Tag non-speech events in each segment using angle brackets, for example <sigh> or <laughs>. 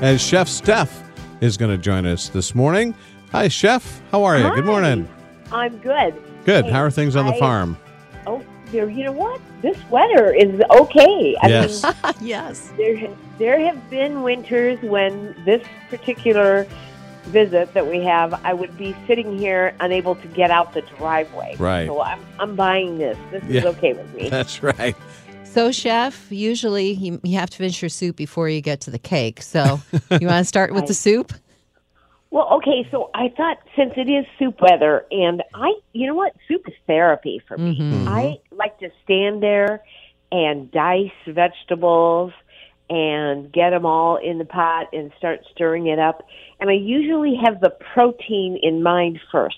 as Chef Steph is going to join us this morning. Hi, Chef. How are you? Hi. Good morning. I'm good. Good. Hey, How are things on the I- farm? Oh. You know what? This weather is okay. I Yes. mean, yes. <laughs> there there have been winters when this particular visit that we have, I would be sitting here unable to get out the driveway. Right. So I'm I'm buying this. This is okay with me. <laughs> That's right. So, chef, usually you, you have to finish your soup before you get to the cake. So, you want to start with the <laughs> soup? Well, okay, so I thought since it is soup weather, and I, you know what, soup is therapy for me. Mhm. I like to stand there and dice vegetables and get them all in the pot and start stirring it up. And I usually have the protein in mind first.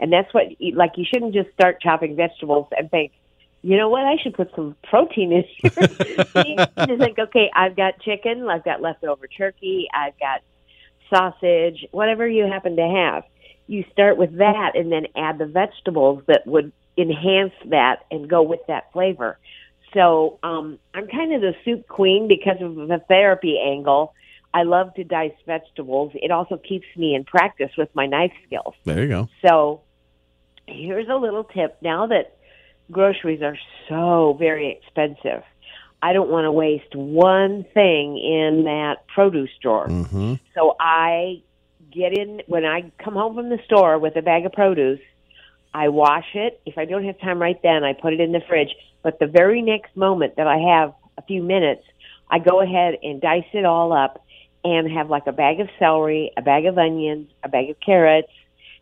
And that's what, like, you shouldn't just start chopping vegetables and think, you know what, I should put some protein in here. <laughs> just think, okay, I've got chicken, I've got leftover turkey, I've got sausage, whatever you happen to have. You start with that and then add the vegetables that would enhance that and go with that flavor. So um, I'm kind of the soup queen because of the therapy angle. I love to dice vegetables. It also keeps me in practice with my knife skills. There you go. So here's a little tip. Now that groceries are so very expensive, I don't want to waste one thing in that produce drawer. Mm-hmm. So I get in when I come home from the store with a bag of produce. I wash it. If I don't have time right then, I put it in the fridge. But the very next moment that I have a few minutes, I go ahead and dice it all up and have like a bag of celery, a bag of onions, a bag of carrots,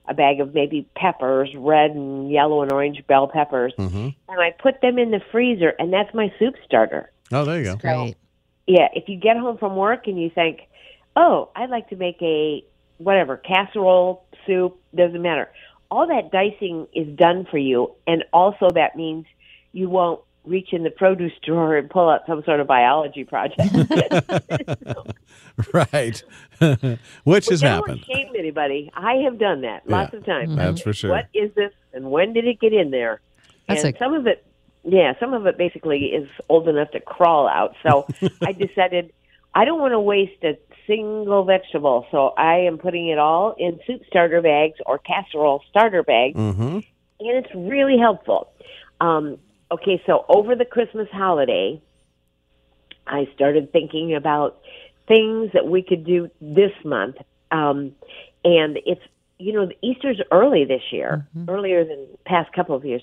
a bag of maybe peppers, red and yellow and orange bell peppers, Mm-hmm. and I put them in the freezer, and that's my soup starter. Oh, there you go. Great. Yeah, if you get home from work and you think, "Oh, I'd like to make a whatever casserole soup," doesn't matter. All that dicing is done for you, and also that means you won't reach in the produce drawer and pull out some sort of biology project. <laughs> <laughs> right. <laughs> Which has I don't happened. shame anybody. I have done that lots Yeah. of times. That's for sure. What is this, and when did it get in there? That's and a- some of it, yeah, some of it basically is old enough to crawl out. So I decided I don't want to waste a single vegetable, so I am putting it all in soup starter bags or casserole starter bags, Mm-hmm. and it's really helpful. Um, okay, so over the Christmas holiday, I started thinking about things that we could do this month, um, and it's you know Easter's early this year, earlier than past couple of years.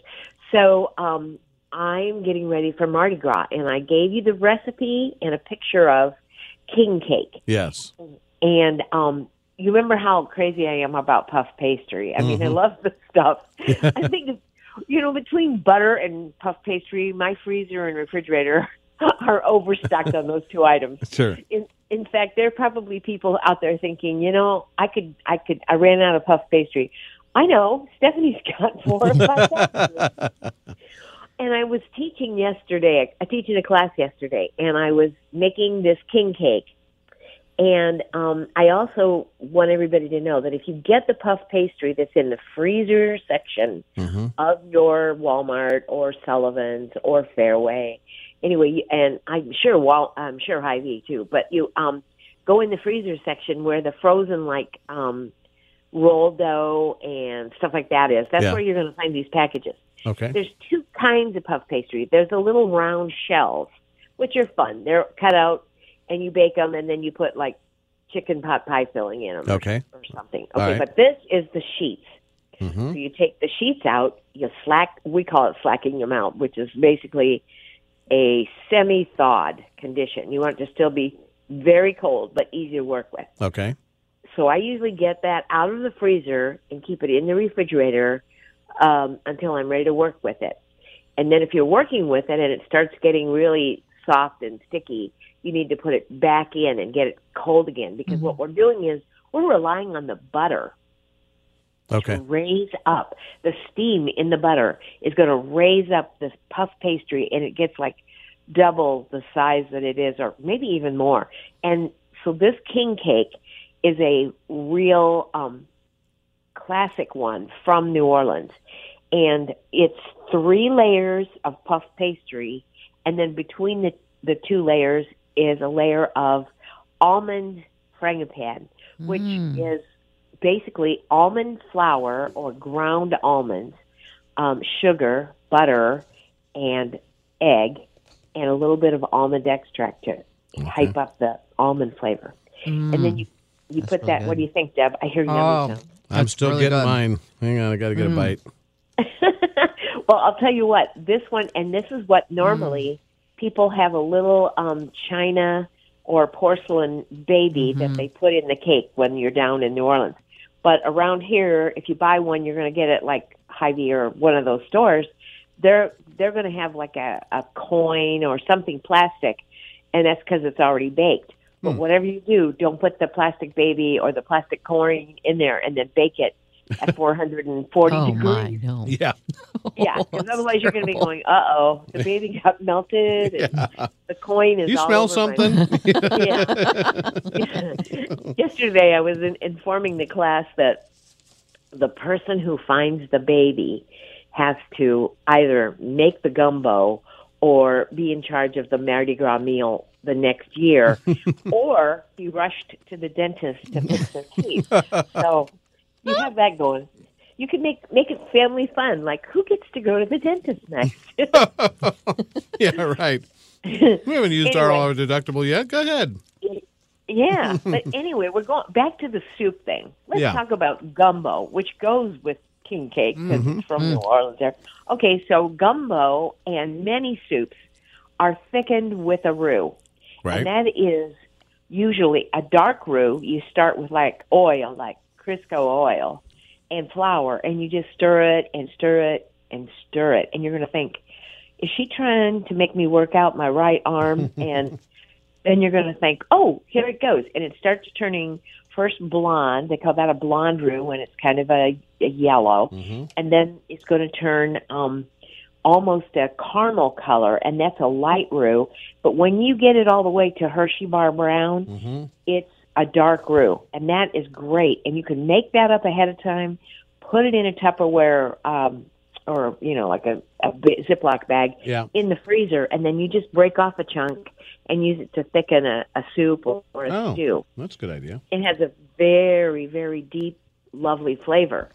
So um, I'm getting ready for Mardi Gras, and I gave you the recipe and a picture of king cake. Yes. And um, you remember how crazy I am about puff pastry. I mean, I love the stuff. <laughs> I think, it's- you know, between butter and puff pastry, my freezer and refrigerator <laughs> are overstocked on those two items. Sure. In, in fact, there are probably people out there thinking, you know, I could, I could, I ran out of puff pastry. I know Stephanie's <laughs> got four or five. and I was teaching yesterday. I teaching a class yesterday, and I was making this king cake. And um, I also want everybody to know that if you get the puff pastry that's in the freezer section Mm-hmm. of your Walmart or Sullivan's or Fareway, anyway, and I'm sure Wal, I'm sure Hy-Vee too. But you um, go in the freezer section where the frozen like um, roll dough and stuff like that is. That's Yeah. where you're going to find these packages. Okay. There's two kinds of puff pastry. There's the little round shells, which are fun. They're cut out, and you bake them, and then you put like chicken pot pie filling in them, Okay. or something. Okay, right. but this is the sheets. Mm-hmm. So you take the sheets out, you slack. We call it slacking them out, which is basically a semi-thawed condition. You want it to still be very cold, but easy to work with. Okay. So I usually get that out of the freezer and keep it in the refrigerator um, until I'm ready to work with it. And then if you're working with it and it starts getting really soft and sticky, you need to put it back in and get it cold again because what we're doing is we're relying on the butter Okay. to raise up. The steam in the butter is going to raise up this puff pastry and it gets like double the size that it is or maybe even more. And so this king cake is a real um classic one from new orleans. And it's three layers of puff pastry and then between the the two layers is a layer of almond frangipane, which mm. is basically almond flour or ground almonds, um, sugar, butter, and egg, and a little bit of almond extract to hype up the almond flavor. And then mm. you you put that. good. What do you think, Deb? I hear you. Oh. I'm still really getting good. mine. Hang on, I got to get a mm. bite. <laughs> well, I'll tell you what. This one, and this is what normally people have a little um, china or porcelain baby that they put in the cake when you're down in New Orleans. But around here, if you buy one, you're going to get it like Hy-Vee or one of those stores. They're they're going to have like a, a coin or something plastic, and that's because it's already baked. But whatever you do, don't put the plastic baby or the plastic coin in there and then bake it at 440 Oh degrees. my, no. <laughs> Yeah. Yeah, because <laughs> otherwise you're going to be going, uh oh, the baby <laughs> got melted. And The coin is You all smell over my- something? yeah. Yesterday, I was in, informing the class that the person who finds the baby has to either make the gumbo or be in charge of the Mardi Gras meal the next year, or be rushed to the dentist to fix their teeth. So you have that going. You can make make it family fun. Like who gets to go to the dentist next? <laughs> <laughs> yeah, right. We haven't used our Anyway. all deductible yet. Go ahead. Yeah, <laughs> but anyway, we're going back to the soup thing. Let's Yeah. talk about gumbo, which goes with king cake because mm-hmm. it's from mm. New Orleans. There. Okay, so gumbo and many soups are thickened with a roux, Right. and that is usually a dark roux. You start with like oil, like Crisco oil, and flour, and you just stir it and stir it and stir it, and you're going to think, is she trying to make me work out my right arm <laughs> and then you're going to think, oh, here it goes. And it starts turning first blonde. They call that a blonde roux when it's kind of a, a yellow. And then it's going to turn um, almost a caramel color, and that's a light roux. But when you get it all the way to Hershey Bar Brown, it's a dark roux. And that is great. And you can make that up ahead of time, put it in a Tupperware um, or, you know, like a, a Ziploc bag Yeah. in the freezer, and then you just break off a chunk and use it to thicken a, a soup or, or a Oh, stew. that's a good idea. It has a very, very deep, lovely flavor.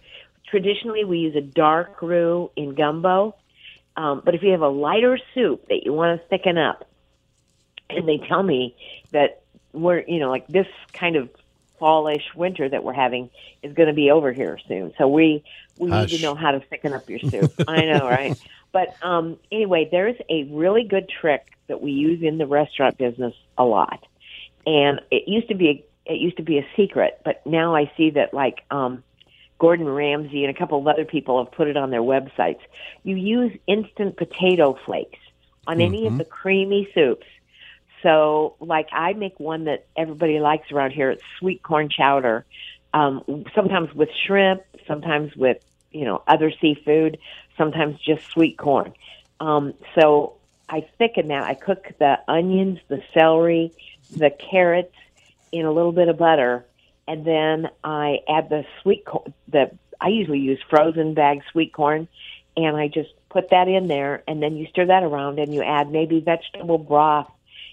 Traditionally, we use a dark roux in gumbo, um, but if you have a lighter soup that you want to thicken up, and they tell me that we're, you know, like this kind of fallish winter that we're having is going to be over here soon. So we we need to know how to thicken up your soup. <laughs> I know, right? But um, anyway, there's a really good trick that we use in the restaurant business a lot, and it used to be a, it used to be a secret, but now I see that like um, Gordon Ramsay and a couple of other people have put it on their websites. You use instant potato flakes on any of the creamy soups. So, like, I make one that everybody likes around here. It's sweet corn chowder, um, sometimes with shrimp, sometimes with you know other seafood, sometimes just sweet corn. Um, so I thicken that. I cook the onions, the celery, the carrots in a little bit of butter, and then I add the sweet corn. The I usually use frozen bagged sweet corn, and I just put that in there, and then you stir that around, and you add maybe vegetable broth,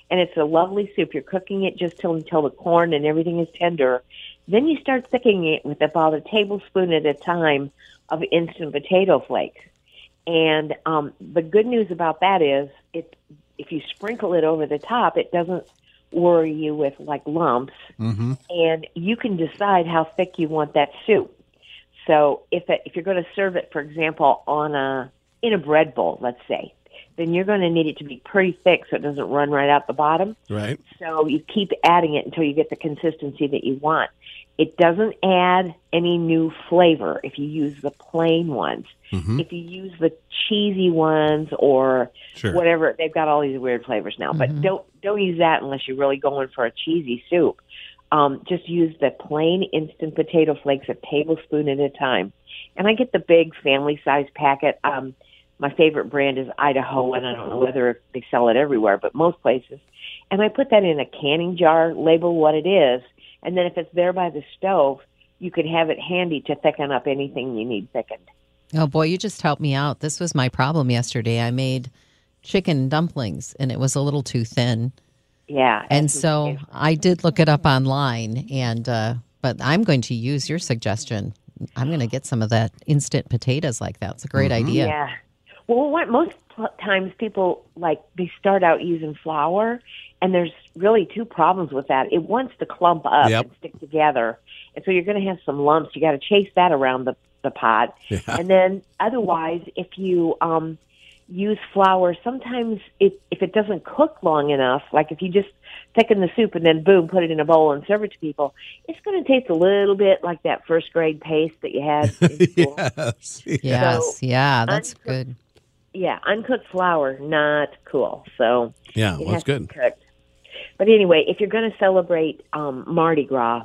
and it's a lovely soup. You're cooking it just till until the corn and everything is tender. Then you start thickening it with about a tablespoon at a time of instant potato flakes. And um, the good news about that is, it if you sprinkle it over the top, it doesn't worry you with like lumps, and you can decide how thick you want that soup. So if it, if you're going to serve it, for example, on a in a bread bowl, let's say, then you're going to need it to be pretty thick so it doesn't run right out the bottom. Right. So you keep adding it until you get the consistency that you want. It doesn't add any new flavor if you use the plain ones. If you use the cheesy ones or Sure. whatever, they've got all these weird flavors now. But don't don't use that unless you're really going for a cheesy soup. Um, just use the plain instant potato flakes a tablespoon at a time. And I get the big family size packet. Um, my favorite brand is Idaho, and I don't know whether they sell it everywhere, but most places. And I put that in a canning jar, label what it is, and then if it's there by the stove, you could have it handy to thicken up anything you need thickened. Oh boy, you just helped me out. This was my problem yesterday. I made chicken dumplings and it was a little too thin. Yeah. And so. I did look it up online, and uh, but I'm going to use your suggestion. I'm going to get some of that instant potatoes like that. It's a great idea. Yeah. Well, what, most times people like they start out using flour, and there's really two problems with that. It wants to clump up Yep. and stick together, and so you're going to have some lumps. You got to chase that around the the pot, Yeah. and then otherwise, if you um, use flour, sometimes it, if it doesn't cook long enough, like if you just thicken the soup and then boom, put it in a bowl and serve it to people, it's going to taste a little bit like that first grade paste that you had. In <laughs> school. yes. Yes, yeah, that's uncooked- good. Yeah, uncooked flour, not cool. So Yeah, it well, has that's to be good. cooked. But anyway, if you're going to celebrate um, Mardi Gras,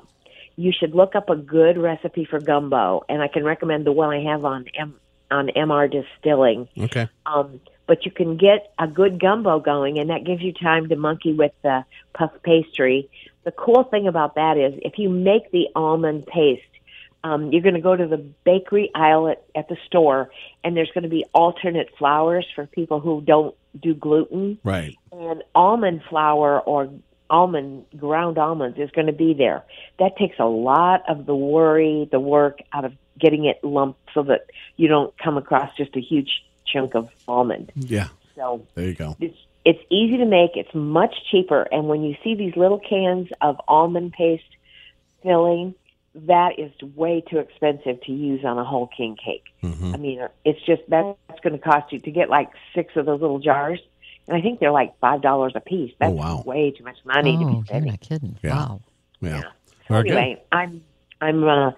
you should look up a good recipe for gumbo, and I can recommend the one I have on M- on MR Distilling. Okay. Um, but you can get a good gumbo going, and that gives you time to monkey with the puff pastry. The cool thing about that is if you make the almond paste, um, you're going to go to the bakery aisle at, at the store, and there's going to be alternate flours for people who don't do gluten. Right. And almond flour or almond ground almonds is going to be there. That takes a lot of the worry, the work out of getting it lumped so that you don't come across just a huge chunk of almond. Yeah. So There you go. it's it's easy to make. It's much cheaper, and when you see these little cans of almond paste filling, that is way too expensive to use on a whole king cake. Mm-hmm. I mean, it's just that's going to cost you to get like six of those little jars, and I think they're like five dollars a piece. That's Oh, wow. way too much money to Oh, be you're spending. not kidding. Yeah. Wow. Yeah. So Very good. anyway, I'm I'm uh,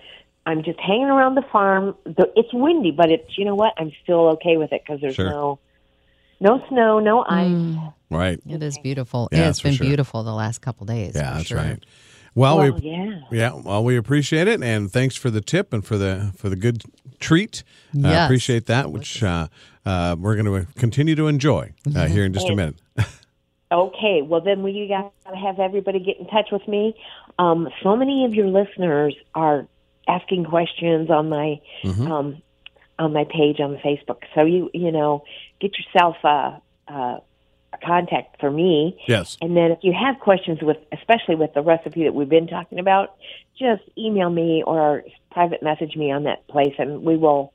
I'm just hanging around the farm. The, it's windy, but it's you know what? I'm still okay with it because there's Sure. no no snow, no ice. Mm, Right. it is beautiful. Yeah, it's that's for been sure. beautiful the last couple days. Yeah, that's sure. right. Well, Well, we yeah. yeah, well, we appreciate it, and thanks for the tip and for the for the good treat. I Yes. appreciate that, which uh, uh, we're going to continue to enjoy uh, here in just a minute. <laughs> Okay, well then we got to have everybody get in touch with me. Um, so many of your listeners are asking questions on my um, on my page on Facebook. So you you know get yourself a, a, a contact for me, yes. and then if you have questions with especially with the recipe that we've been talking about, just email me or private message me on that place, and we will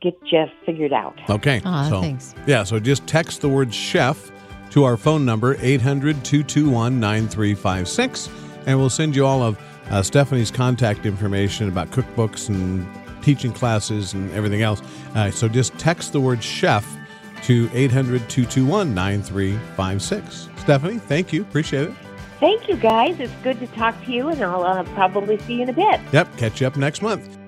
get Jeff figured out. Okay. Aw, so, thanks. Yeah, so just text the word chef to our phone number, 800 221 9356, and we'll send you all of uh, Stephanie's contact information about cookbooks and teaching classes and everything else. Uh, so just text the word chef to 800 221 9356. Stephanie, thank you. Appreciate it. Thank you, guys. It's good to talk to you, and I'll uh, probably see you in a bit. Yep, catch you up next month.